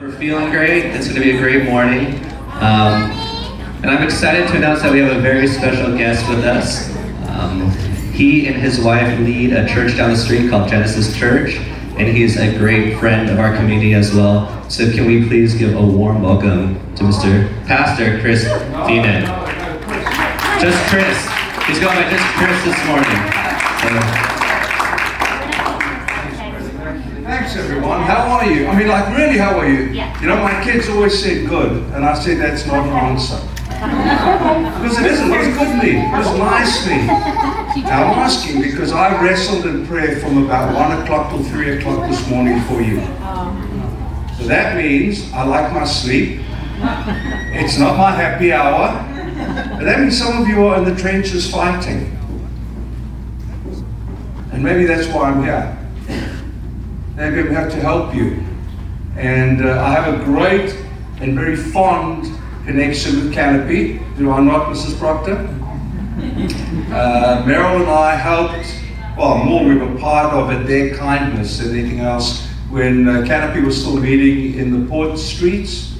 we're feeling great. It's going to be a great morning. Um, and I'm excited to announce that we have a very special guest with us. Um, he and his wife lead a church down the street called Genesis Church, and he's a great friend of our community as well. So, can we please give a warm welcome to Mr. Pastor Chris Feenan? Just Chris. He's going by just Chris this morning. So, Thanks, everyone. How are you? I mean, like, really, how are you? Yeah. You know, my kids always say good, and I say that's not an answer. Because it isn't. What does good mean? What does nice mean? Now, I'm asking because I wrestled in prayer from about 1 o'clock till 3 o'clock this morning for you. So that means I like my sleep. It's not my happy hour. But that means some of you are in the trenches fighting. And maybe that's why I'm here. Maybe I'm here to help you. And uh, I have a great and very fond connection with Canopy. Do I not, Mrs. Proctor? Uh, Meryl and I helped, well, more we were part of it, their kindness than anything else, when uh, Canopy was still meeting in the port streets.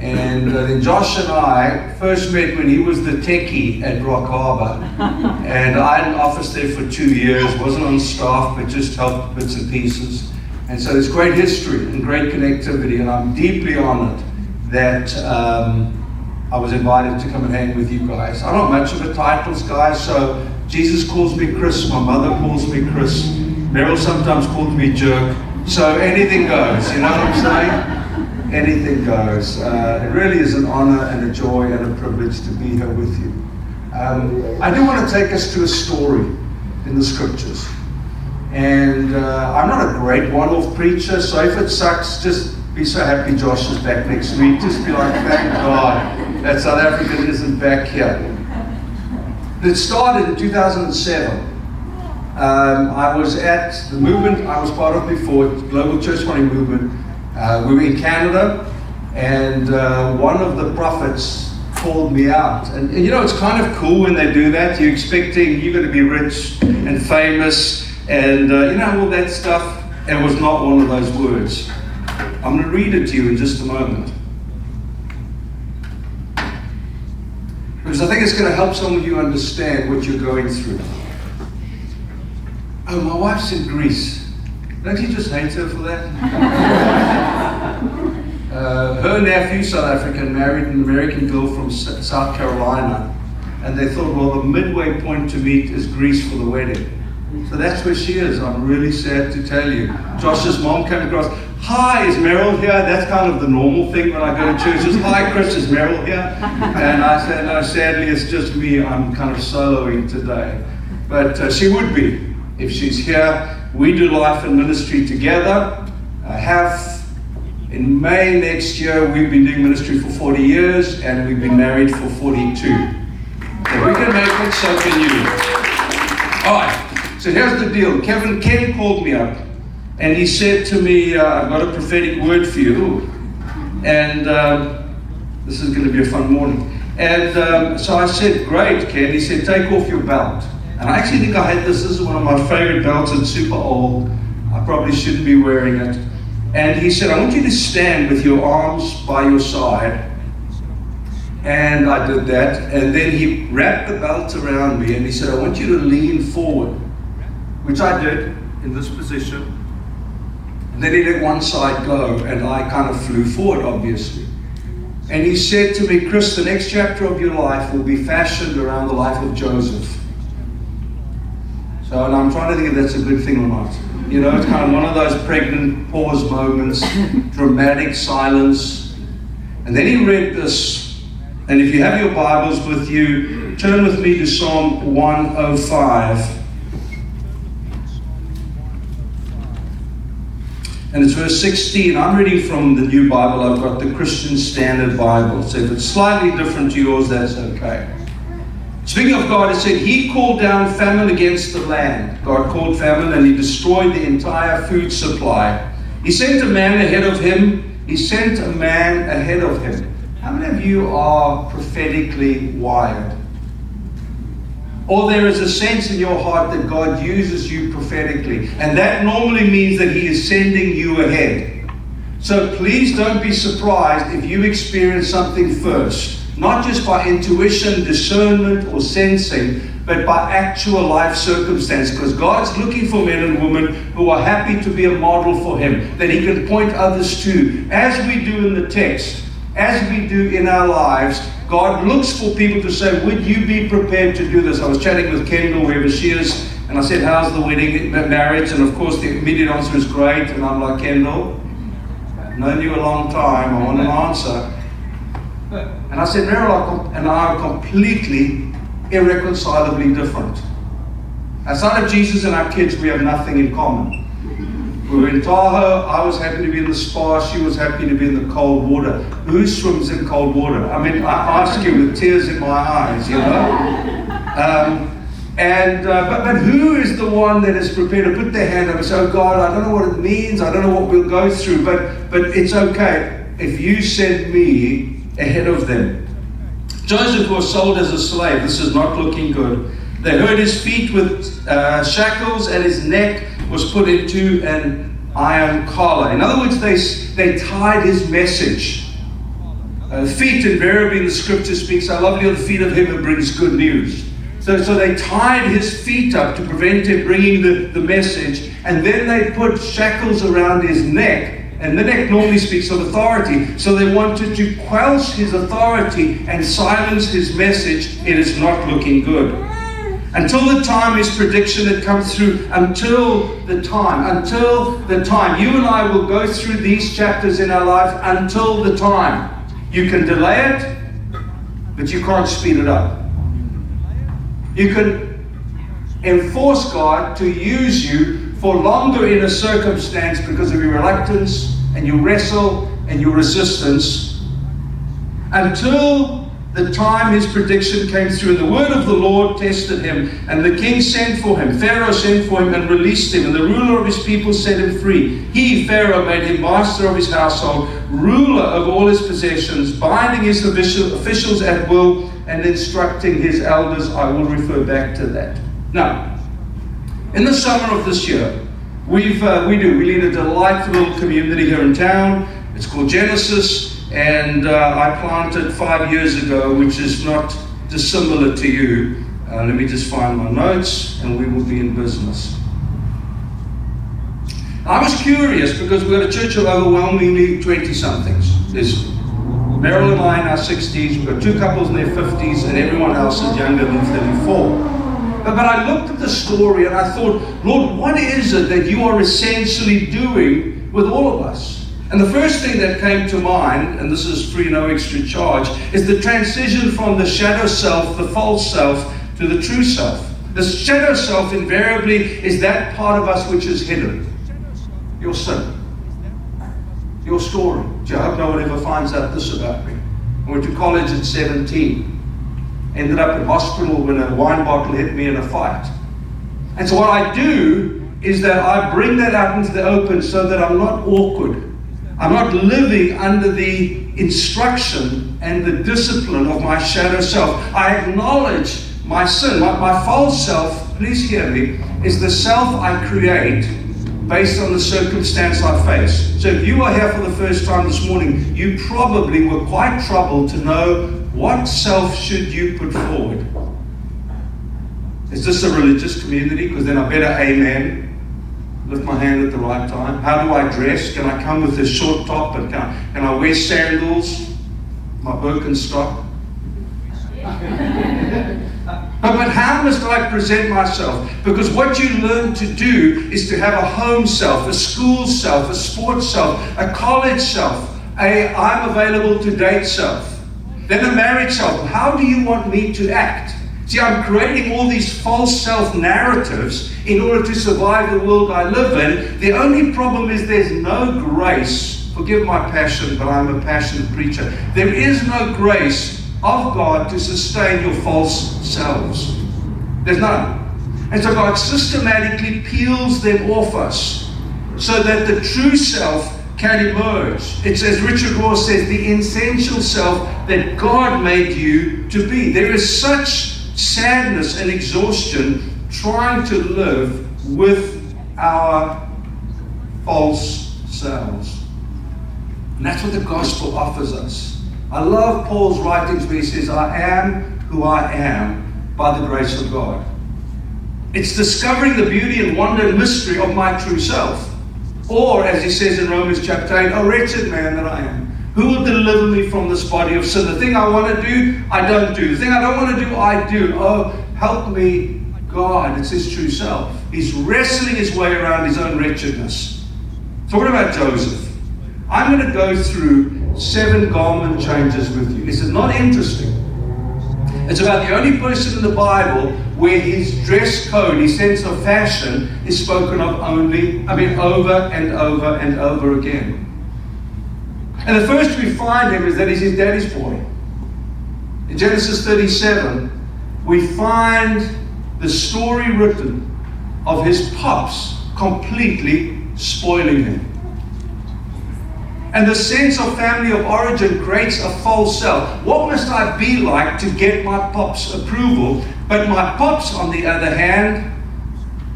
And uh, then Josh and I first met when he was the techie at Rock Harbour. and I had an office there for two years, wasn't on staff, but just helped bits and pieces. And so there's great history and great connectivity, and I'm deeply honored that um, I was invited to come and hang with you guys. I'm not much of a titles guy, so Jesus calls me Chris, my mother calls me Chris, Meryl sometimes calls me Jerk. So anything goes, you know what I'm saying? Anything goes. Uh, it really is an honor and a joy and a privilege to be here with you. Um, I do want to take us to a story in the scriptures. And uh, I'm not a great one off preacher, so if it sucks, just be so happy Josh is back next week. Just be like, thank God that South African isn't back here. It started in 2007. Um, I was at the movement I was part of before, Global Church Planting Movement. Uh, we were in Canada, and uh, one of the prophets called me out. And, and, you know, it's kind of cool when they do that. You're expecting you're going to be rich and famous and, uh, you know, all that stuff. And it was not one of those words. I'm going to read it to you in just a moment. Because I think it's going to help some of you understand what you're going through. Oh, my wife's in Greece. Don't you just hate her for that? uh, her nephew, South African, married an American girl from S- South Carolina. And they thought, well, the midway point to meet is Greece for the wedding. So that's where she is. I'm really sad to tell you. Josh's mom came across. Hi, is Meryl here? That's kind of the normal thing when I go to churches. Hi, Chris, is Meryl here? And I said, no, sadly, it's just me. I'm kind of soloing today. But uh, she would be if she's here. We do life and ministry together. I have in May next year, we've been doing ministry for 40 years and we've been married for 42. If we can make it, so can you. All right, so here's the deal. Kevin Ken called me up and he said to me, uh, I've got a prophetic word for you. And um, this is going to be a fun morning. And um, so I said, Great, Ken. He said, Take off your belt. And I actually think I had this. This is one of my favorite belts. It's super old. I probably shouldn't be wearing it. And he said, I want you to stand with your arms by your side. And I did that. And then he wrapped the belt around me and he said, I want you to lean forward, which I did in this position. And then he let one side go and I kind of flew forward, obviously. And he said to me, Chris, the next chapter of your life will be fashioned around the life of Joseph. So, and I'm trying to think if that's a good thing or not. You know, it's kind of one of those pregnant pause moments, dramatic silence. And then he read this. And if you have your Bibles with you, turn with me to Psalm 105. And it's verse 16. I'm reading from the New Bible. I've got the Christian Standard Bible. So if it's slightly different to yours, that's okay. Speaking of God, it said, He called down famine against the land. God called famine and He destroyed the entire food supply. He sent a man ahead of Him. He sent a man ahead of Him. How many of you are prophetically wired? Or there is a sense in your heart that God uses you prophetically. And that normally means that He is sending you ahead. So please don't be surprised if you experience something first, not just by intuition, discernment, or sensing, but by actual life circumstance. Because God's looking for men and women who are happy to be a model for Him, that He can point others to, as we do in the text, as we do in our lives. God looks for people to say, Would you be prepared to do this? I was chatting with Kendall, wherever she is, and I said, How's the wedding the marriage? And of course, the immediate answer is great. And I'm like, Kendall, I've known you a long time. I want an answer. And I said, Meryl and I are completely irreconcilably different. Outside of Jesus and our kids, we have nothing in common. We were in Tahoe. I was happy to be in the spa. She was happy to be in the cold water. Who swims in cold water? I mean, I ask you with tears in my eyes, you know? Um, and uh, but, but who is the one that is prepared to put their hand up and say, "Oh God, I don't know what it means. I don't know what we'll go through, but but it's okay if you send me ahead of them." Joseph was sold as a slave. This is not looking good. They hurt his feet with uh, shackles, and his neck was put into an iron collar. In other words, they, they tied his message. Uh, feet, invariably in the scripture speaks, I love you the feet of him who brings good news. So, so they tied his feet up to prevent him bringing the, the message, and then they put shackles around his neck and the neck normally speaks of authority. So they wanted to quench his authority and silence his message. It is not looking good. Until the time his prediction had come through, until the time, until the time. You and I will go through these chapters in our life until the time. You can delay it, but you can't speed it up. You can enforce God to use you for longer in a circumstance because of your reluctance and your wrestle and your resistance until the time his prediction came through. And the word of the Lord tested him, and the king sent for him. Pharaoh sent for him and released him, and the ruler of his people set him free. He, Pharaoh, made him master of his household, ruler of all his possessions, binding his officials at will, and instructing his elders. I will refer back to that. Now, in the summer of this year, we've, uh, we do, we lead a delightful little community here in town. It's called Genesis and uh, I planted five years ago, which is not dissimilar to you. Uh, let me just find my notes, and we will be in business. I was curious because we've got a church of overwhelmingly 20 somethings. There's Meryl and I in our 60s, we've got two couples in their 50s, and everyone else is younger than 34. But, I looked at the story and I thought, Lord, what is it that you are essentially doing with all of us? And the first thing that came to mind, and this is free, no extra charge, is the transition from the shadow self, the false self, to the true self. The shadow self invariably is that part of us which is hidden. Your sin. Your story. Gee, I hope no one ever finds out this about me. I went to college at 17. Ended up in hospital when a wine bottle hit me in a fight. And so what I do is that I bring that out into the open so that I'm not awkward I'm not living under the instruction and the discipline of my shadow self. I acknowledge my sin. My, my false self, please hear me, is the self I create based on the circumstance I face. So if you are here for the first time this morning, you probably were quite troubled to know what self should you put forward. Is this a religious community? Because then I better amen lift my hand at the right time? How do I dress? Can I come with a short top and can I, can I wear sandals? My Birkenstock? but, but how must I present myself? Because what you learn to do is to have a home self, a school self, a sports self, a college self, a I'm available to date self, then a married self. How do you want me to act? See, I'm creating all these false self narratives in order to survive the world I live in. The only problem is there's no grace. Forgive my passion, but I'm a passionate preacher. There is no grace of God to sustain your false selves. There's none. And so God systematically peels them off us so that the true self can emerge. It's as Richard Rohr says, the essential self that God made you to be. There is such sadness and exhaustion trying to live with our false selves. And that's what the gospel offers us. I love Paul's writings where he says, I am who I am by the grace of God. It's discovering the beauty and wonder and mystery of my true self. Or, as he says in Romans chapter 8, oh wretched man that I am. Who will deliver me from this body of sin? The thing I want to do, I don't do. The thing I don't want to do, I do. Oh, help me, God. It's his true self. He's wrestling his way around his own wretchedness. What about Joseph? I'm going to go through seven garment changes with you. Is it not interesting? It's about the only person in the Bible where his dress code, his sense of fashion, is spoken of only, I mean, over and over and over again. And the first we find him is that he's his daddy's boy. In Genesis 37, we find the story written of his pops completely spoiling him. And the sense of family of origin creates a false self. What must I be like to get my pop's approval? But my pops, on the other hand,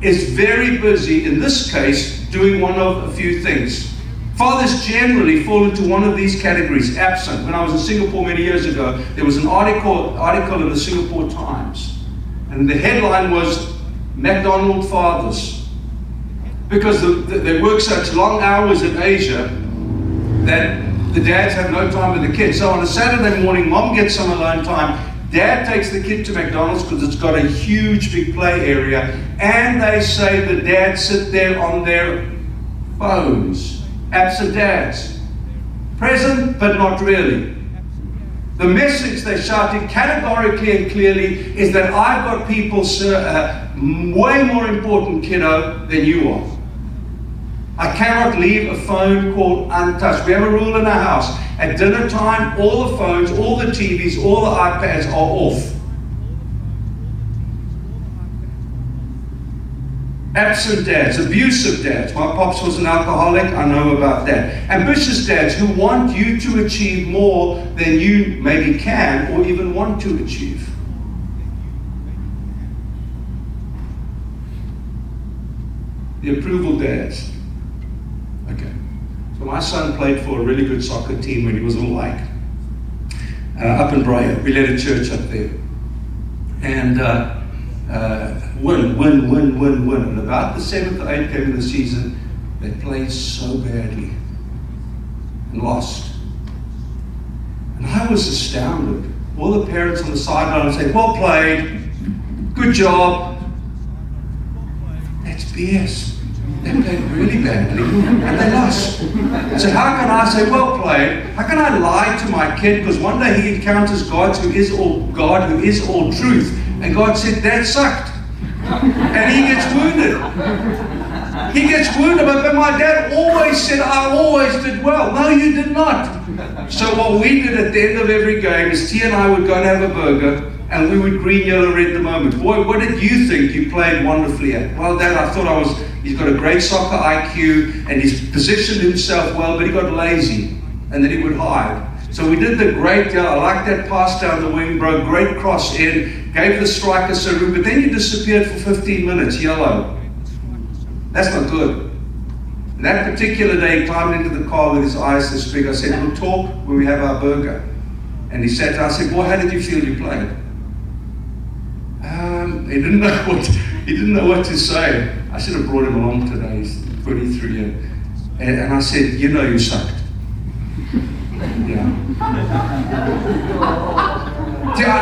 is very busy, in this case, doing one of a few things. Fathers generally fall into one of these categories, absent. When I was in Singapore many years ago, there was an article, article in the Singapore Times, and the headline was McDonald Fathers. Because the, the, they work such long hours in Asia that the dads have no time with the kids. So on a Saturday morning, mom gets some alone time. Dad takes the kid to McDonald's because it's got a huge big play area, and they say the dads sit there on their phones absent dads. Present, but not really. The message they're shouting categorically and clearly is that I've got people, sir, uh, way more important, kiddo, than you are. I cannot leave a phone call untouched. We have a rule in our house. At dinner time, all the phones, all the TVs, all the iPads are off. Absent dads, abusive dads. My pops was an alcoholic, I know about that. Ambitious dads who want you to achieve more than you maybe can or even want to achieve. The approval dads. My son played for a really good soccer team when he was all like uh, up in Briar. We led a church up there. And uh, uh, win, win, win, win, win. And about the seventh or eighth game of the season, they played so badly and lost. And I was astounded. All the parents on the sideline would say, Well played, good job. That's BS. They played really badly and they lost. So how can I say, well played? How can I lie to my kid? Because one day he encounters God who is all God, who is all truth. And God said, that sucked. And he gets wounded. He gets wounded, but my dad always said, I always did well. No, you did not. So what we did at the end of every game is T and I would go and have a burger and we would green, yellow, red the moment. Boy, what did you think you played wonderfully at? Well, Dad, I thought I was, he's got a great soccer IQ and he's positioned himself well, but he got lazy and then he would hide. So we did the great, yeah, I like that pass down the wing, bro, great cross in, gave the striker some room, but then you disappeared for 15 minutes, yellow. That's not good. And that particular day, he climbed into the car with his eyes this big. I said, We'll talk when we have our burger. And he said, I said, Boy, how did you feel you played? He didn't know what he didn't know what to say. I should have brought him along today. He's 23 and, and, I said, You know you sucked. Yeah.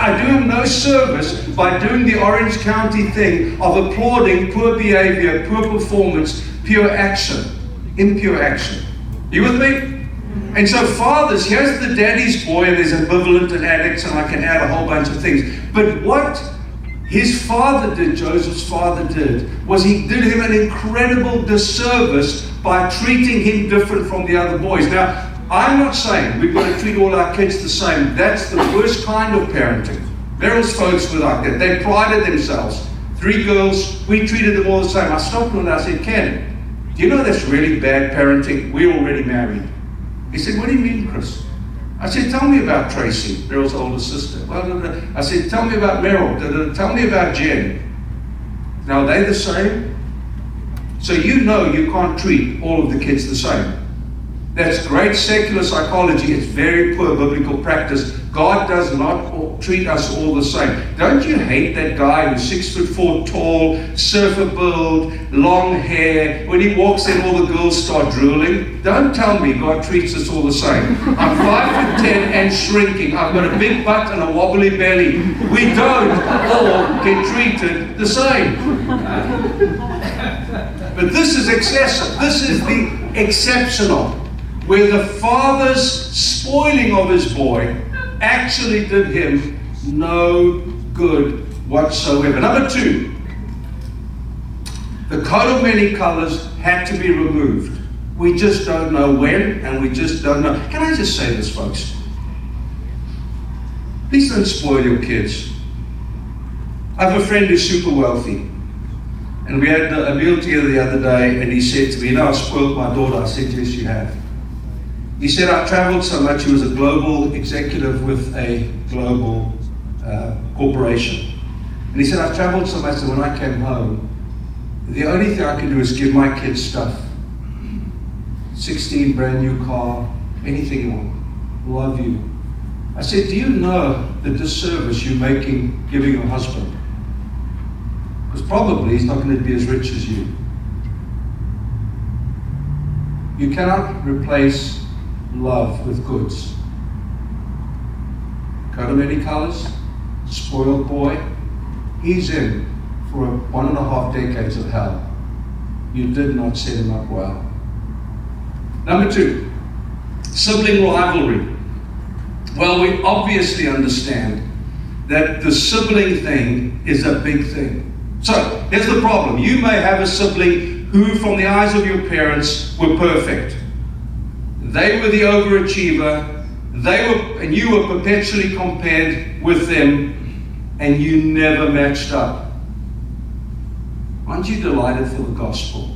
I do him no service by doing the Orange County thing of applauding poor behavior, poor performance, pure action, impure action. You with me? And so, fathers, here's the daddy's boy, and there's ambivalent and addicts, and I can add a whole bunch of things. But what his father did, Joseph's father did, was he did him an incredible disservice by treating him different from the other boys. Now, I'm not saying we've got to treat all our kids the same. That's the worst kind of parenting. Meryl's folks were like that. They prided themselves. Three girls, we treated them all the same. I stopped them and I said, Ken, do you know that's really bad parenting? We're already married. He said, What do you mean, Chris? I said, Tell me about Tracy, Meryl's older sister. Well, I said, Tell me about Meryl. Tell me about Jen. Now, are they the same? So you know you can't treat all of the kids the same. That's great secular psychology. It's very poor biblical practice. God does not treat us all the same. Don't you hate that guy who's six foot four tall, surfer build, long hair? When he walks in, all the girls start drooling. Don't tell me God treats us all the same. I'm five foot ten and shrinking. I've got a big butt and a wobbly belly. We don't all get treated the same. But this is excessive. This is the exceptional where the father's spoiling of his boy actually did him no good whatsoever. Number two, the coat of many colors had to be removed. We just don't know when, and we just don't know. Can I just say this, folks? Please don't spoil your kids. I have a friend who's super wealthy. And we had a meal together the other day, and he said to me, You know, I spoiled my daughter. I said, Yes, you have. He said, "I've traveled so much. He was a global executive with a global uh, corporation. And he said, I've traveled so much that when I came home, the only thing I could do is give my kids stuff 16 brand new car, anything you want. Love you. I said, Do you know the disservice you're making giving your husband? Because probably he's not going to be as rich as you. You cannot replace love with goods. Coat him any colors, spoiled boy, he's in for one and a half decades of hell. You did not set him up well. Number two, sibling rivalry. Well, we obviously understand that the sibling thing is a big thing. So, here's the problem. You may have a sibling who, from the eyes of your parents, were perfect. They were the overachiever. They were, and you were perpetually compared with them, and you never matched up. Aren't you delighted for the gospel?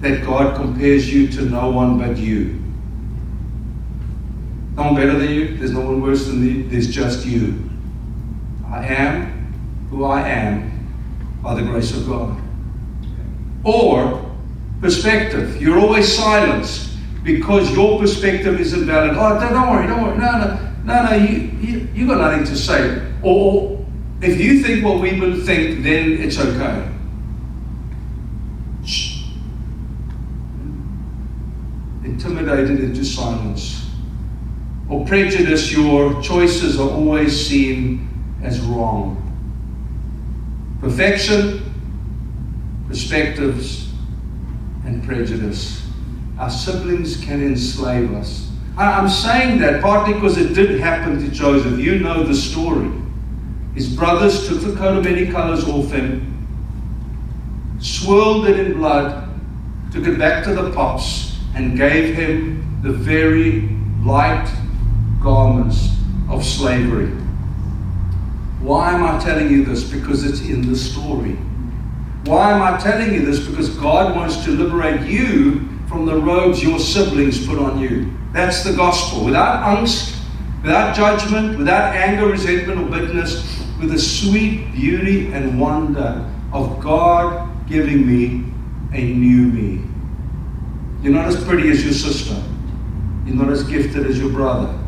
That God compares you to no one but you. No one better than you. There's no one worse than you. There's just you. I am who I am by the grace of God. Or perspective. You're always silenced because your perspective isn't valid. Oh, don't, don't worry, don't worry. No, no, no, no. You, you, you got nothing to say. Or if you think what we would think, then it's okay. Shh. Intimidated into silence. Or prejudice, your choices are always seen as wrong. Perfection, perspectives, and prejudice our siblings can enslave us. I'm saying that partly because it did happen to Joseph. You know the story. His brothers took the coat of many colors off him, swirled it in blood, took it back to the pops, and gave him the very light garments of slavery. Why am I telling you this? Because it's in the story. Why am I telling you this? Because God wants to liberate you from the robes your siblings put on you. That's the gospel. Without angst, without judgment, without anger, resentment, or bitterness, with the sweet beauty and wonder of God giving me a new me. You're not as pretty as your sister. You're not as gifted as your brother.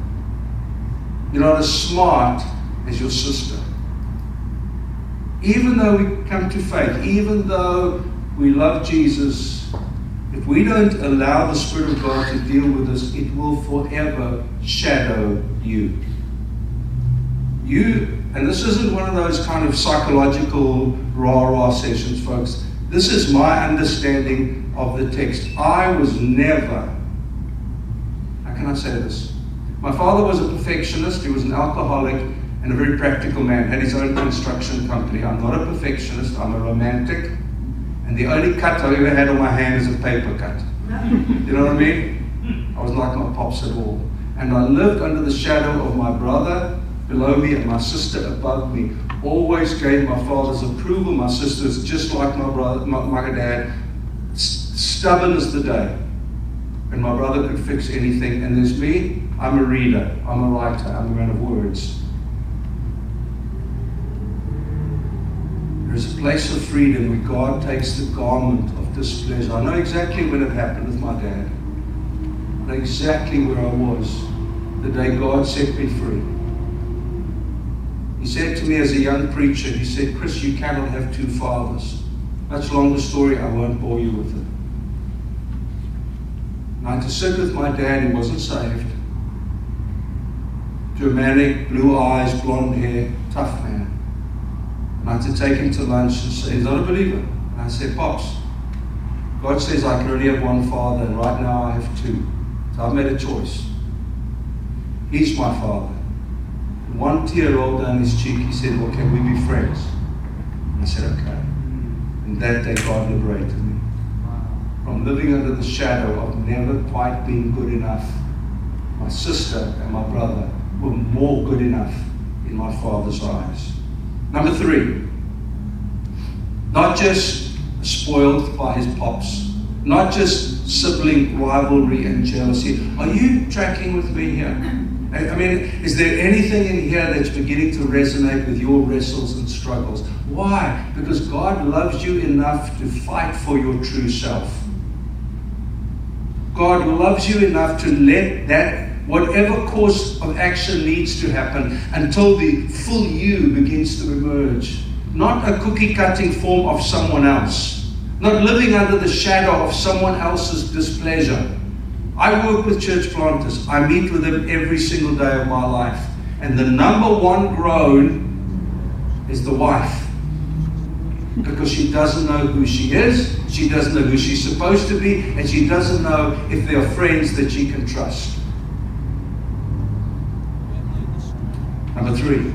You're not as smart as your sister. Even though we come to faith, even though we love Jesus, if we don't allow the Spirit of God to deal with us, it will forever shadow you. You, and this isn't one of those kind of psychological rah rah sessions, folks. This is my understanding of the text. I was never, how can I say this? My father was a perfectionist, he was an alcoholic and a very practical man, had his own construction company. I'm not a perfectionist, I'm a romantic. And the only cut I ever had on my hand is a paper cut. You know what I mean? I was like my pops at all. And I lived under the shadow of my brother below me and my sister above me. Always gave my father's approval. My sister's just like my brother, my, my dad, stubborn as the day. And my brother could fix anything. And there's me. I'm a reader. I'm a writer. I'm a man of words. There's a place of freedom where God takes the garment of displeasure. I know exactly when it happened with my dad. know exactly where I was the day God set me free. He said to me as a young preacher, he said, Chris, you cannot have two fathers. Much longer story, I won't bore you with it. And I had to sit with my dad, who wasn't saved, Germanic, blue eyes, blonde hair, tough man. I had to take him to lunch and say, he's not a believer. And I said, Pops, God says I can only have one father, and right now I have two. So I've made a choice. He's my father. One tear rolled down his cheek. He said, Well, can we be friends? And I said, Okay. And that day God liberated me from living under the shadow of never quite being good enough. My sister and my brother were more good enough in my father's eyes. Number three, not just spoiled by his pops, not just sibling rivalry and jealousy. Are you tracking with me here? I mean, is there anything in here that's beginning to resonate with your wrestles and struggles? Why? Because God loves you enough to fight for your true self. God loves you enough to let that, whatever course of action needs to happen, until the full you begins to emerge. Not a cookie cutting form of someone else, not living under the shadow of someone else's displeasure. I work with church planters, I meet with them every single day of my life. And the number one groan is the wife. Because she doesn't know who she is, she doesn't know who she's supposed to be, and she doesn't know if there are friends that she can trust. Number three.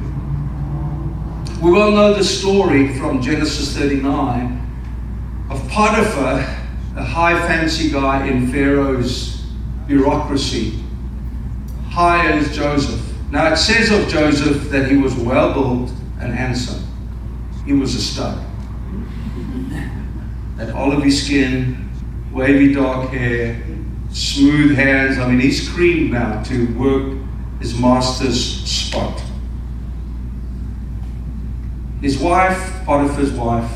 We all know the story from Genesis 39 of Potiphar, a high fancy guy in Pharaoh's bureaucracy, hires Joseph. Now it says of Joseph that he was well built and handsome. He was a stud. That olivey skin, wavy dark hair, smooth hands. I mean, he's creamed now to work his master's spot. His wife, Potiphar's wife,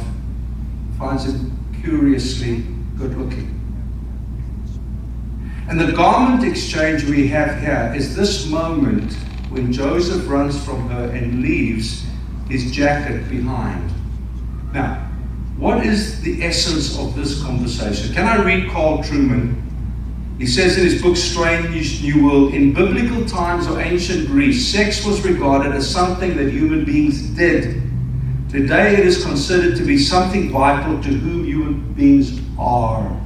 finds him curiously good looking. And the garment exchange we have here is this moment when Joseph runs from her and leaves his jacket behind. Now, what is the essence of this conversation? Can I read Carl Trueman? He says in his book Strange New World In biblical times or ancient Greece, sex was regarded as something that human beings did. Today it is considered to be something vital to whom human beings are.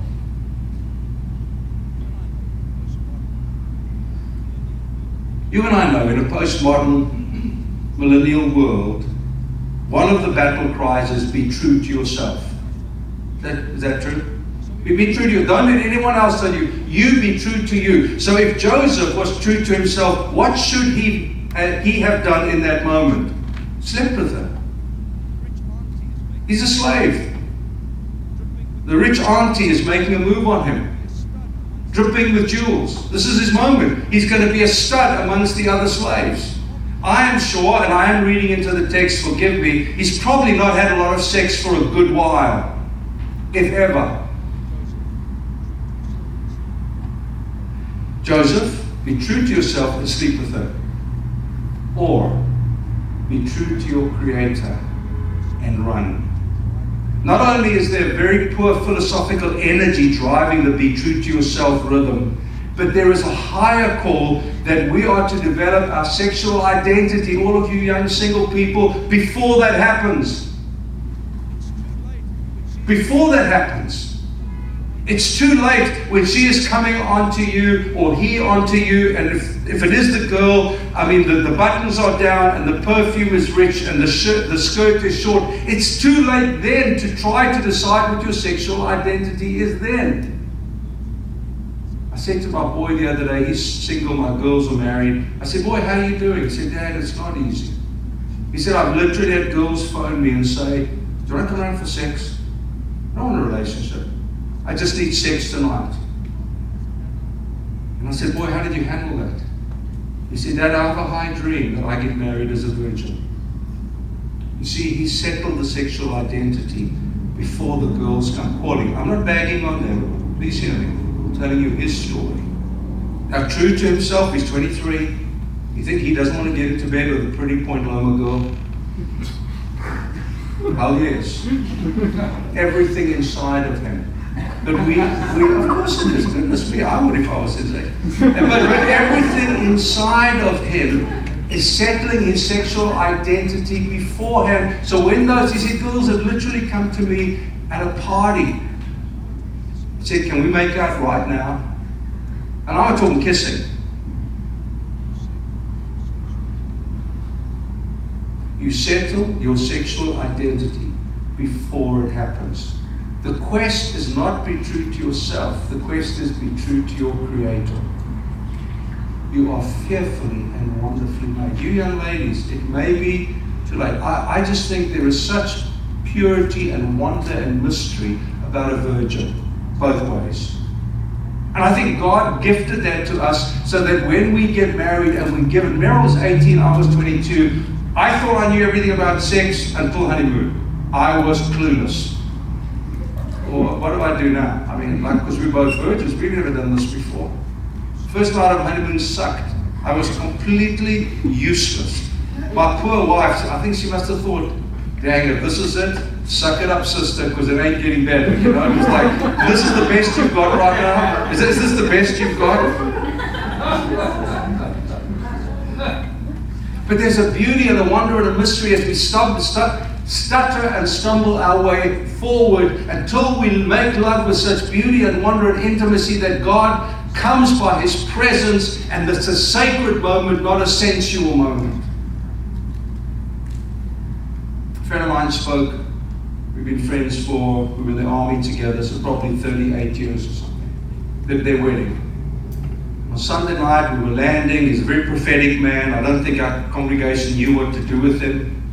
You and I know in a postmodern millennial world, one of the battle cries is be true to yourself. Is that, is that true? Be, be true to you. Don't let anyone else tell you. You be true to you. So if Joseph was true to himself, what should he, uh, he have done in that moment? Slept with her. He's a slave. The rich auntie is making a move on him dripping with jewels. This is his moment. He's going to be a stud amongst the other slaves. I am sure, and I am reading into the text, forgive me, he's probably not had a lot of sex for a good while, if ever. Joseph, be true to yourself and sleep with her. Or be true to your Creator and run. Not only is there very poor philosophical energy driving the be true to yourself rhythm, but there is a higher call that we are to develop our sexual identity, all of you young single people, before that happens. Before that happens. It's too late when she is coming onto you or he onto you, and if, if it is the girl, I mean, the, the buttons are down and the perfume is rich and the, shirt, the skirt is short. It's too late then to try to decide what your sexual identity is then. I said to my boy the other day, he's single, my girls are married. I said, Boy, how are you doing? He said, Dad, it's not easy. He said, I've literally had girls phone me and say, Do you want to come around for sex? I don't want a relationship. I just need sex tonight. And I said, Boy, how did you handle that? He said, Dad, I have a high dream that I get married as a virgin. You see, he settled the sexual identity before the girls come calling. I'm not bagging on them. Please hear me. I'm telling you his story. Now, true to himself, he's 23. You think he doesn't want to get into bed with a pretty Point Loma girl? Oh, yes. Everything inside of him. But we, we of course it is. Goodness me, I would if I was his age. But, but everything inside of him is settling his sexual identity beforehand. So when those, you see, girls have literally come to me at a party, said, Can we make out right now? And I'm talking kissing. You settle your sexual identity before it happens. The quest is not be true to yourself, the quest is be true to your Creator. You are fearfully and wonderfully made. You young ladies, it may be too late. I, I just think there is such purity and wonder and mystery about a virgin, both ways. And I think God gifted that to us so that when we get married and we give it, Meryl's 18, I was 22, I thought I knew everything about sex until honeymoon. I was clueless. What do I do now? I mean, like, because we're both virgins, we've never done this before. First night of honeymoon sucked. I was completely useless. My poor wife, I think she must have thought, dang it, this is it. Suck it up, sister, because it ain't getting better. You know, it was like, this is the best you've got right now. Is this, is this the best you've got? But there's a beauty and a wonder and a mystery as we stop, stop, stutter and stumble our way forward until we make love with such beauty and wonder and intimacy that God comes by His presence and it's a sacred moment, not a sensual moment. A friend of mine spoke. We've been friends for, we were in the army together, so probably 38 years or something. Their, their wedding. On Sunday night, we were landing. He's a very prophetic man. I don't think our congregation knew what to do with him.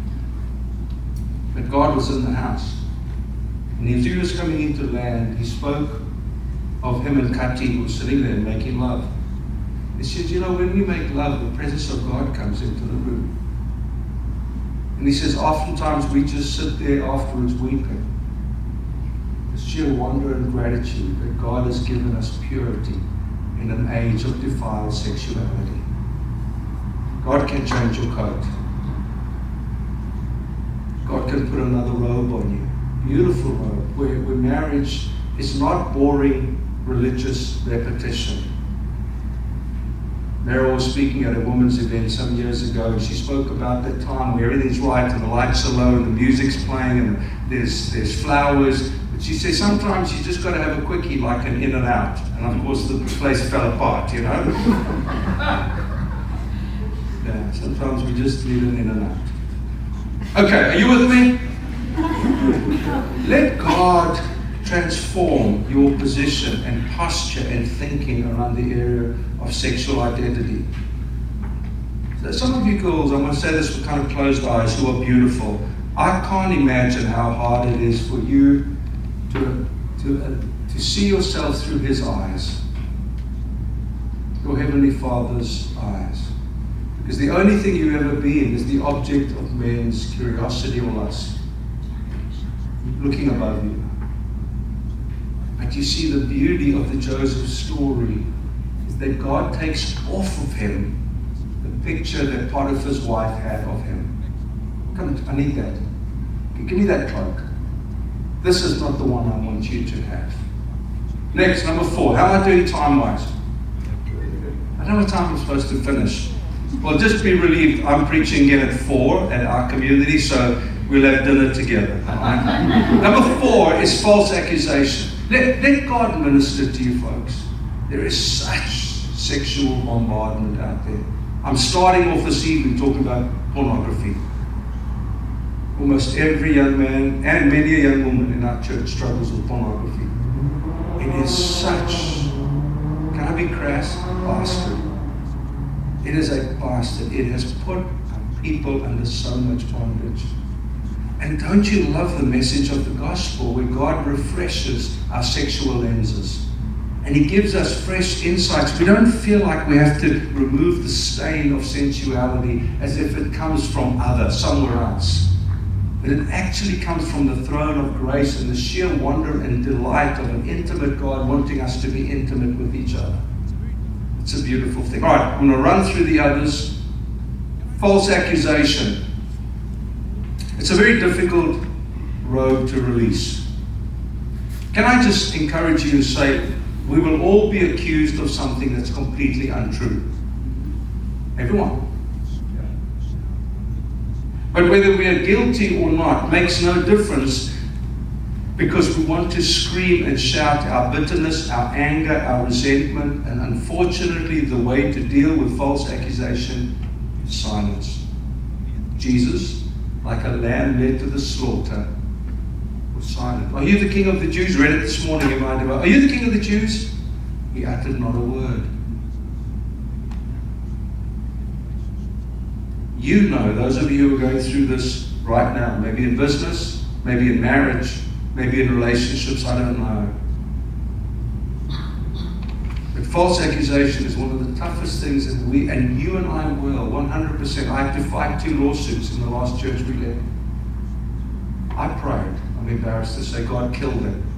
God was in the house. And as he was coming into the land, he spoke of him and Kati, who was sitting there making love. He said, You know, when we make love, the presence of God comes into the room. And he says, Oftentimes we just sit there afterwards weeping. The sheer wonder and gratitude that God has given us purity in an age of defiled sexuality. God can change your coat. Can put another robe on you. Beautiful robe, where, where marriage is not boring religious repetition. Meryl was speaking at a women's event some years ago, and she spoke about that time where everything's right and the lights are low and the music's playing and there's, there's flowers But she says sometimes you just got to have a quickie like an in and out. And of course the place fell apart, you know. yeah, sometimes we just need an in and out. Okay, are you with me? Let God transform your position and posture and thinking around the area of sexual identity. So some of you girls, I'm going to say this with kind of closed eyes, who are beautiful. I can't imagine how hard it is for you to, to, uh, to see yourself through His eyes, your Heavenly Father's eyes. Because the only thing you've ever been is the object of men's curiosity or lust, looking above you. But you see, the beauty of the Joseph story is that God takes off of him the picture that Potiphar's wife had of him. Come, on, I need that. Give me that cloak. This is not the one I want you to have. Next, number four. How am I doing time wise? I don't know what time I'm supposed to finish. Well, just be relieved. I'm preaching again at four at our community, so we'll have dinner together. number four is false accusation. Let, let God minister to you, folks. There is such sexual bombardment out there. I'm starting off this evening talking about pornography. Almost every young man and many a young woman in our church struggles with pornography. It is such, can I be crass? Bastard. It is a bastard. It has put people under so much bondage. And don't you love the message of the gospel where God refreshes our sexual lenses? And He gives us fresh insights. We don't feel like we have to remove the stain of sensuality as if it comes from other, somewhere else but it actually comes from the throne of grace and the sheer wonder and delight of an intimate God wanting us to be intimate with each other. It's a beautiful thing. All right, I'm going to run through the others. False accusation. It's a very difficult road to release. Can I just encourage you to say, we will all be accused of something that's completely untrue? Everyone. But whether we are guilty or not makes no difference because we want to scream and shout our bitterness, our anger, our resentment, and unfortunately, the way to deal with false accusation is silence. Jesus, like a lamb led to the slaughter, was silent. Are you the king of the Jews? Read it this morning in my devotion. Are you the king of the Jews? He uttered not a word. You know, those of you who are going through this right now, maybe in business, maybe in marriage, maybe in relationships, I don't know. But false accusation is one of the toughest things that we, and you and I will, 100%. I had to fight two lawsuits in the last church we led. I prayed, I'm embarrassed to say, God killed them.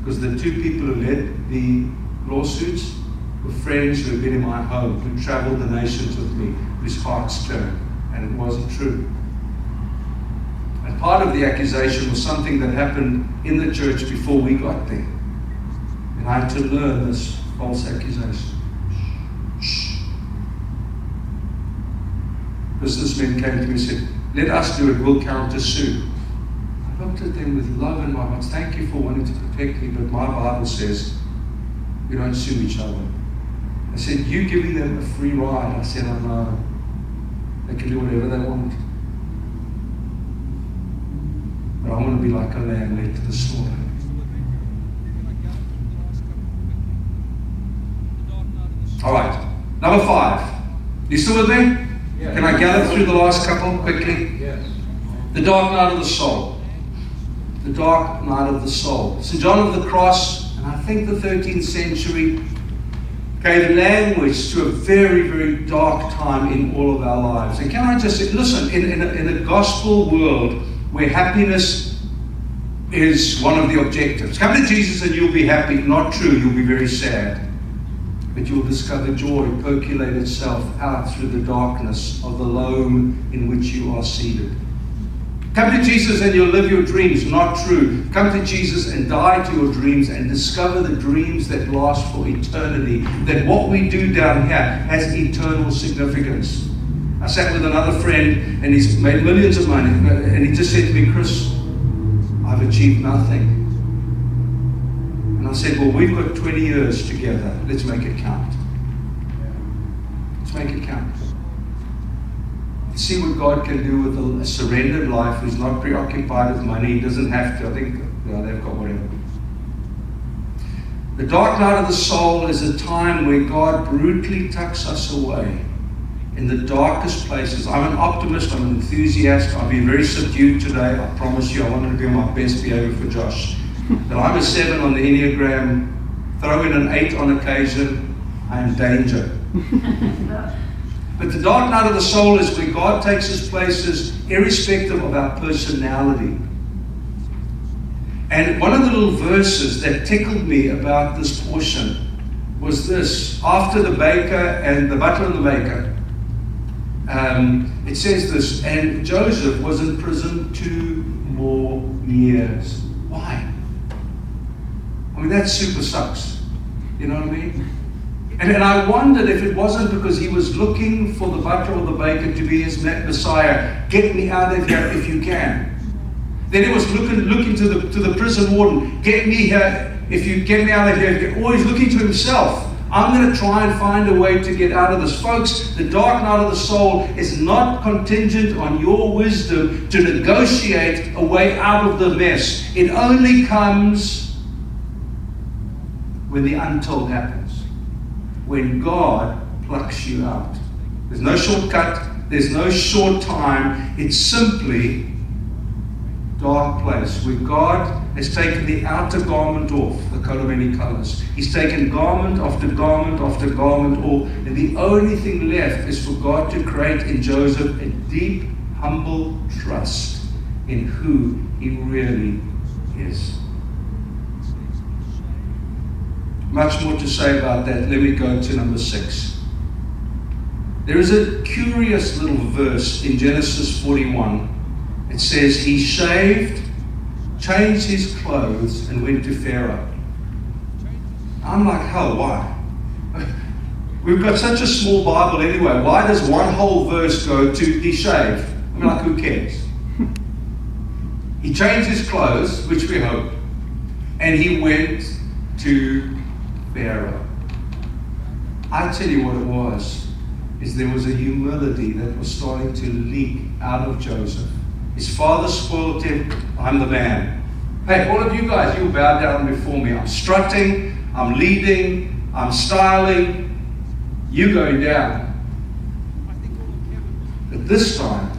Because the two people who led the lawsuits were friends who had been in my home, who traveled the nations with me, whose hearts turned, and it wasn't true. Part of the accusation was something that happened in the church before we got there. And I had to learn this false accusation. Businessmen came to me and said, Let us do it, we'll counter sue. I looked at them with love in my heart. Thank you for wanting to protect me, but my Bible says we don't sue each other. I said, You giving them a free ride. I said, I know. They can do whatever they want. But I want to be like a lamb led to the slaughter. All right. Number five. You still with me? Yes. Can I gather through the last couple quickly? Yes. The dark night of the soul. The dark night of the soul. St. John of the Cross, and I think the 13th century, gave language to a very, very dark time in all of our lives. And can I just say, listen, in, in, a, in a gospel world where happiness is one of the objectives, come to Jesus and you'll be happy. Not true, you'll be very sad. But you'll discover joy percolate itself out through the darkness of the loam in which you are seated. Come to Jesus and you'll live your dreams. Not true. Come to Jesus and die to your dreams and discover the dreams that last for eternity. That what we do down here has eternal significance. I sat with another friend and he's made millions of money. And he just said to me, Chris, I've achieved nothing. And I said, Well, we've got 20 years together. Let's make it count. Let's make it count see what God can do with a surrendered life who's not preoccupied with money. He doesn't have to. I think they've got whatever. The dark night of the soul is a time where God brutally tucks us away in the darkest places. I'm an optimist, I'm an enthusiast. I'll be very subdued today. I promise you, I wanted to be on my best behavior for Josh. But I'm a seven on the Enneagram. Throw in an eight on occasion, I'm in danger. But the dark night of the soul is where God takes us places irrespective of our personality. And one of the little verses that tickled me about this portion was this. After the baker and the butler and the baker, um, it says this, and Joseph was in prison two more years. Why? I mean, that super sucks. You know what I mean? And, and I wondered if it wasn't because he was looking for the butler or the baker to be his Messiah. Get me out of here if you can. Then he was looking, looking to, the, to the prison warden. Get me here if you get me out of here. Always looking to himself. I'm going to try and find a way to get out of this. Folks, the dark night of the soul is not contingent on your wisdom to negotiate a way out of the mess. It only comes when the untold happens when God plucks you out. There's no shortcut, there's no short time. It's simply dark place where God has taken the outer garment off, the coat of many colors. He's taken garment after garment after garment off, and the only thing left is for God to create in Joseph a deep, humble trust in who he really is. much more to say about that. Let me go to number six. There is a curious little verse in Genesis 41. It says, He shaved, changed his clothes, and went to Pharaoh. I'm like, hell, why? We've got such a small Bible anyway. Why does one whole verse go to he shaved? I mean, like, who cares? He changed his clothes, which we hope, and he went to Pharaoh. I tell you what it was, is there was a humility that was starting to leak out of Joseph. His father spoiled him, I'm the man. Hey, all of you guys, you bow down before me. I'm strutting, I'm leading, I'm styling, you going down. But this time,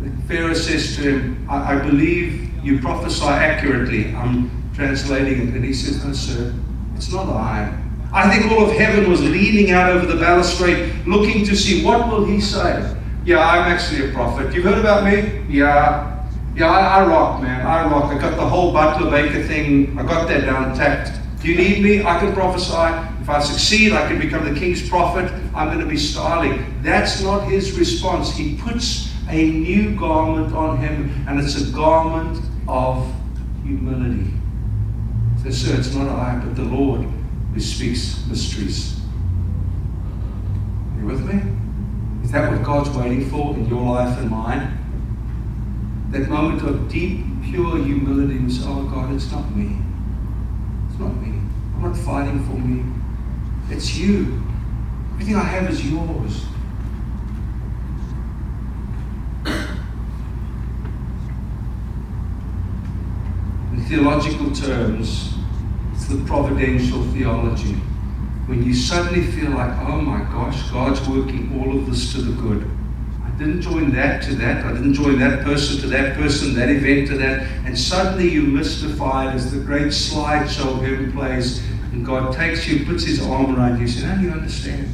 the Pharaoh says to him, I, I believe you prophesy accurately. I'm translating it. And he says, No, sir, it's not I. I think all of heaven was leaning out over the balustrade, looking to see what will he say. Yeah, I'm actually a prophet. You've heard about me? Yeah. Yeah, I, I rock, man. I rock. I got the whole Butler Baker thing. I got that down tact. Do you need me? I can prophesy. If I succeed, I can become the king's prophet. I'm going to be styling. That's not his response. He puts a new garment on him, and it's a garment of humility. So, sir, it's not I, but the Lord who speaks mysteries. Are you with me? Is that what God's waiting for in your life and mine? That moment of deep, pure humility and say, Oh God, it's not me. It's not me. I'm not fighting for me. It's you. Everything I have is yours. In theological terms, it's the providential theology. When you suddenly feel like, oh my gosh, God's working all of this to the good. I didn't join that to that. I didn't join that person to that person, that event to that. And suddenly you're mystified as the great slideshow of heaven plays. And God takes you, puts his arm around you, and says, Now you understand.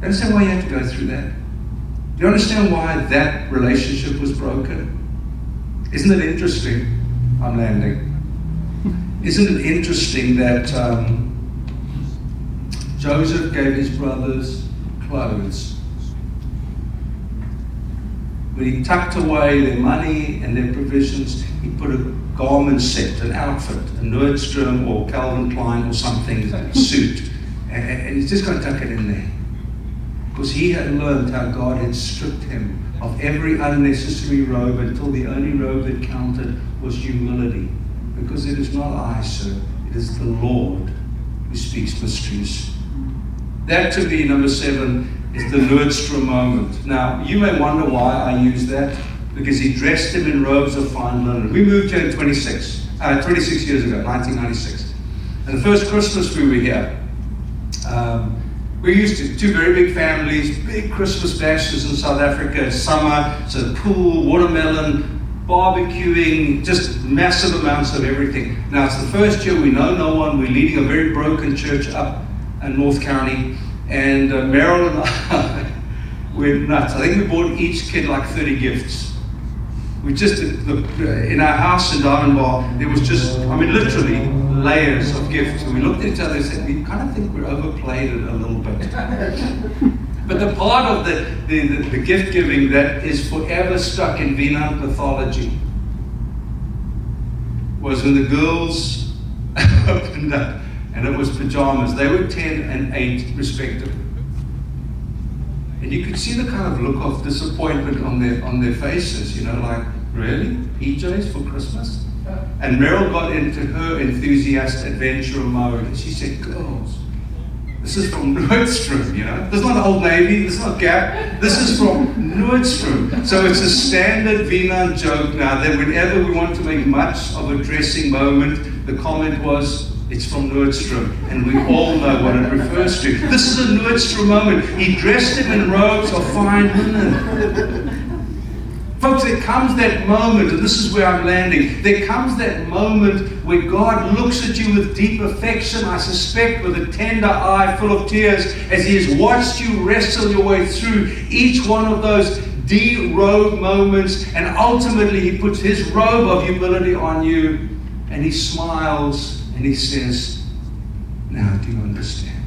You understand why you have to go through that? Do you understand why that relationship was broken? Isn't it interesting? I'm landing. Isn't it interesting that um, Joseph gave his brothers clothes? When he tucked away their money and their provisions, he put a garment set, an outfit, a Nordstrom or Calvin Klein or something suit, and, and he's just going to tuck it in there. Because he had learned how God had stripped him of every unnecessary robe until the only robe that counted was humility. Because it is not I, sir, it is the Lord who speaks mysteries. That to me, number seven, is the Nordstrom moment. Now, you may wonder why I use that, because he dressed him in robes of fine linen. We moved here in 26, uh, 26 years ago, 1996. And the first Christmas we were here, um, we used to, two very big families, big Christmas bashes in South Africa, summer, so pool, watermelon, barbecuing, just massive amounts of everything. Now, it's the first year we know no one. We're leading a very broken church up in North County. And uh, Meryl and I, we're nuts. I think we bought each kid like 30 gifts. We just, in our house in Diamond Bar, there was just, I mean, literally layers of gifts. And we looked at each other and said, we kind of think we're overplayed it a little bit. But the part of the, the, the, the gift giving that is forever stuck in Wiener mythology was when the girls opened up and it was pajamas. They were 10 and 8 respectively. And you could see the kind of look of disappointment on their on their faces, you know, like, really? PJs for Christmas? And Meryl got into her enthusiast adventure mode and she said, Girls, this is from Nordstrom, you know. This is not Old Navy, this is not Gap. This is from Nordstrom. So it's a standard Wiener joke now that whenever we want to make much of a dressing moment, the comment was, it's from Nordstrom, and we all know what it refers to. This is a Nordstrom moment. He dressed him in robes of fine linen. Folks, there comes that moment, and this is where I'm landing. There comes that moment where God looks at you with deep affection, I suspect with a tender eye full of tears, as He has watched you wrestle your way through each one of those de-robe moments, and ultimately He puts His robe of humility on you, and He smiles and He says, Now do you understand?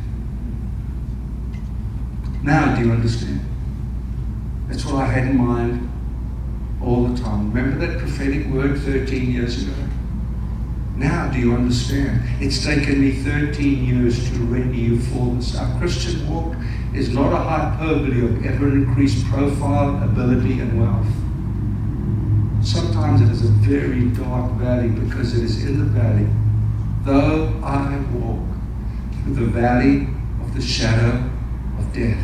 Now do you understand? That's what I had in mind all the time. Remember that prophetic word 13 years ago? Now do you understand? It's taken me 13 years to render you this. Our Christian walk is not a hyperbole of ever increased profile, ability, and wealth. Sometimes it is a very dark valley because it is in the valley. Though I walk through the valley of the shadow of death,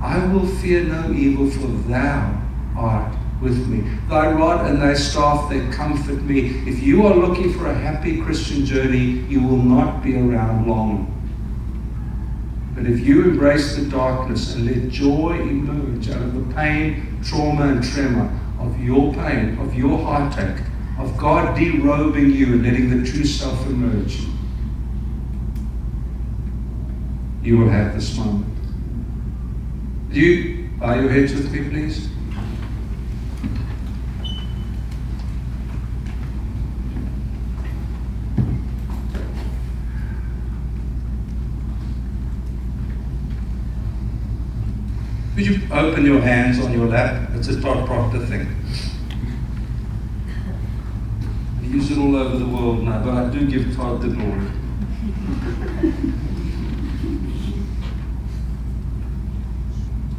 I will fear no evil, for thou art with me. Thy rod and thy staff, they comfort me. If you are looking for a happy Christian journey, you will not be around long. But if you embrace the darkness and let joy emerge out of the pain, trauma, and tremor of your pain, of your heartache, of God derobing you and letting the true self emerge, you will have this moment. Do you bow your heads with me, please? Would you open your hands on your lap? It's a Todd Proctor thing. Use it all over the world now, but I do give Todd the glory.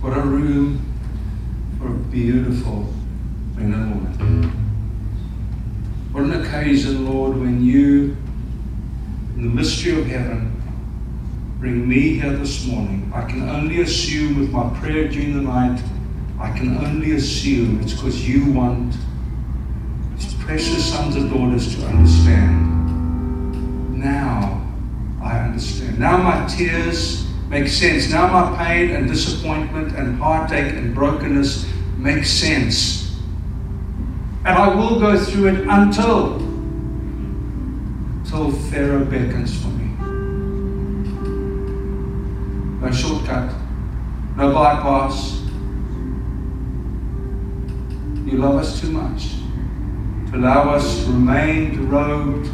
what a room for a beautiful man and woman. What an occasion, Lord, when you, in the mystery of heaven, bring me here this morning. I can only assume with my prayer during the night, I can only assume it's because you want precious sons and daughters to understand. Now I understand. Now my tears make sense. Now my pain and disappointment and heartache and brokenness make sense. And I will go through it until, until Pharaoh beckons for me no shortcut, no bypass. You love us too much allow us to remain robed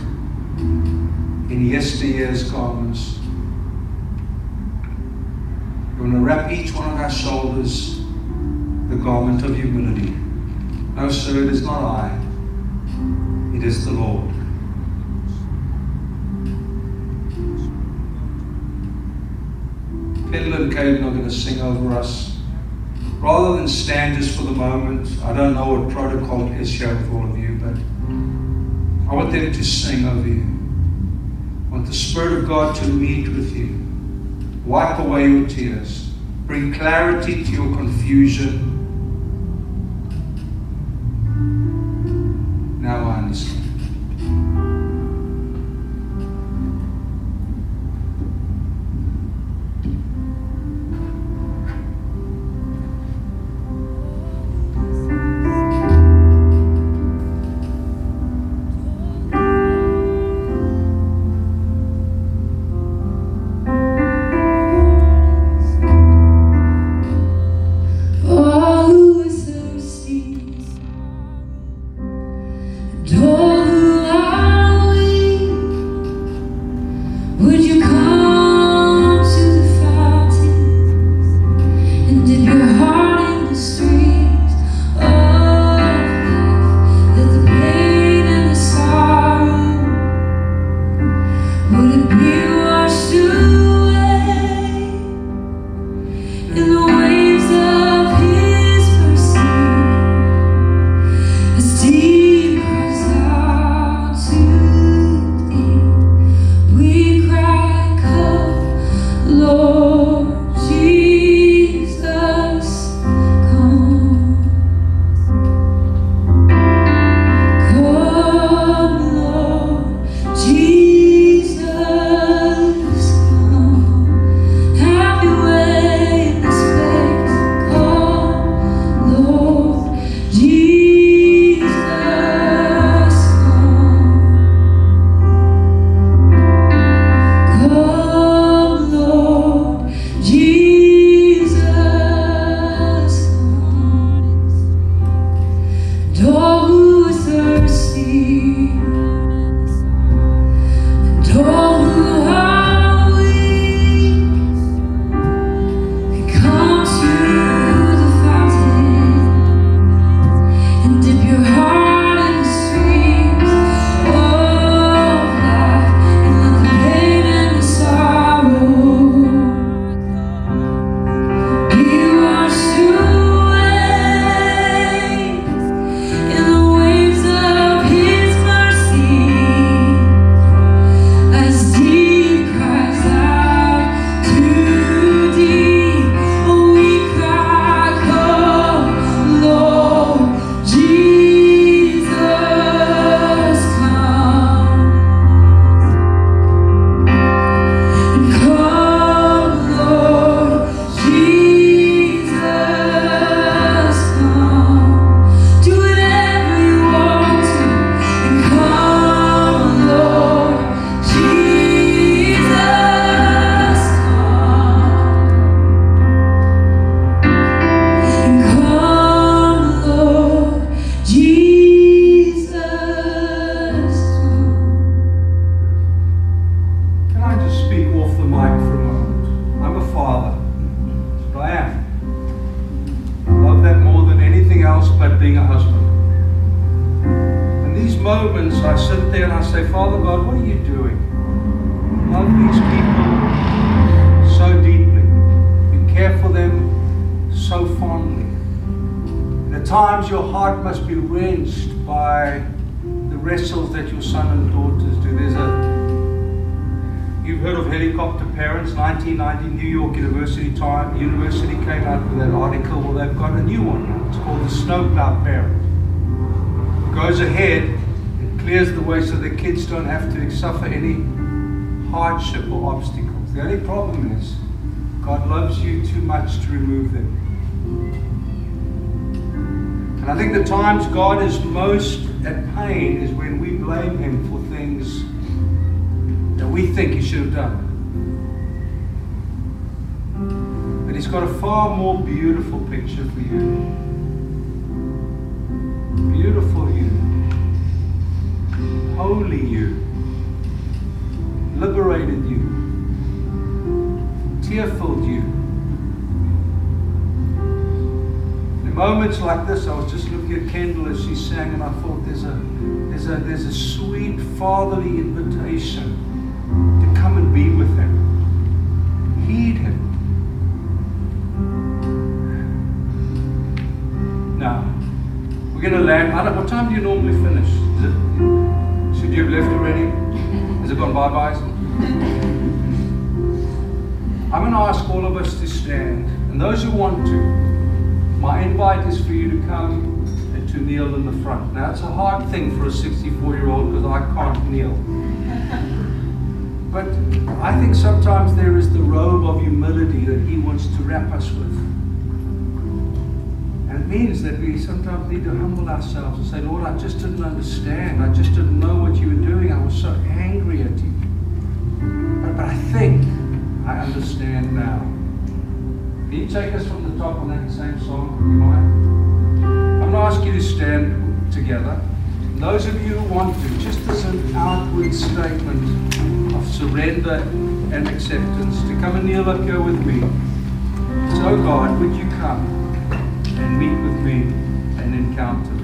in yesteryear's garments. You want to wrap each one of our shoulders the garment of humility. No, sir, it is not I, it is the Lord. Pedal and Caden are going to sing over us. Rather than stand just for the moment, I don't know what protocol is here with all of you, I want them to sing over you. I want the Spirit of God to meet with you, wipe away your tears, bring clarity to your confusion. Kids don't have to suffer any hardship or obstacles. The only problem is God loves you too much to remove them. And I think the times God is most at pain is when we blame Him for things that we think He should have done. But He's got a far more beautiful picture for you. Beautiful you. Holy you. Liberated you. Tear filled you. In moments like this, I was just looking at Kendall as she sang, and I thought there's a there's a there's a sweet fatherly invitation to come and be with him. Heed him. Now, we're going to land. What time do you normally finish? Should you have left already? Has it gone bye byes? I'm going to ask all of us to stand. And those who want to, my invite is for you to come and to kneel in the front. Now, it's a hard thing for a 64 year old because I can't kneel. But I think sometimes there is the robe of humility that He wants to wrap us with. Means that we sometimes need to humble ourselves and say, Lord, I just didn't understand. I just didn't know what you were doing. I was so angry at you. But, but I think I understand now. Can you take us from the top on that same song? You mind? I'm going to ask you to stand together. Those of you who want to, just as an outward statement of surrender and acceptance, to come and kneel up here with me. So, God, would you come and meet with me and encounter?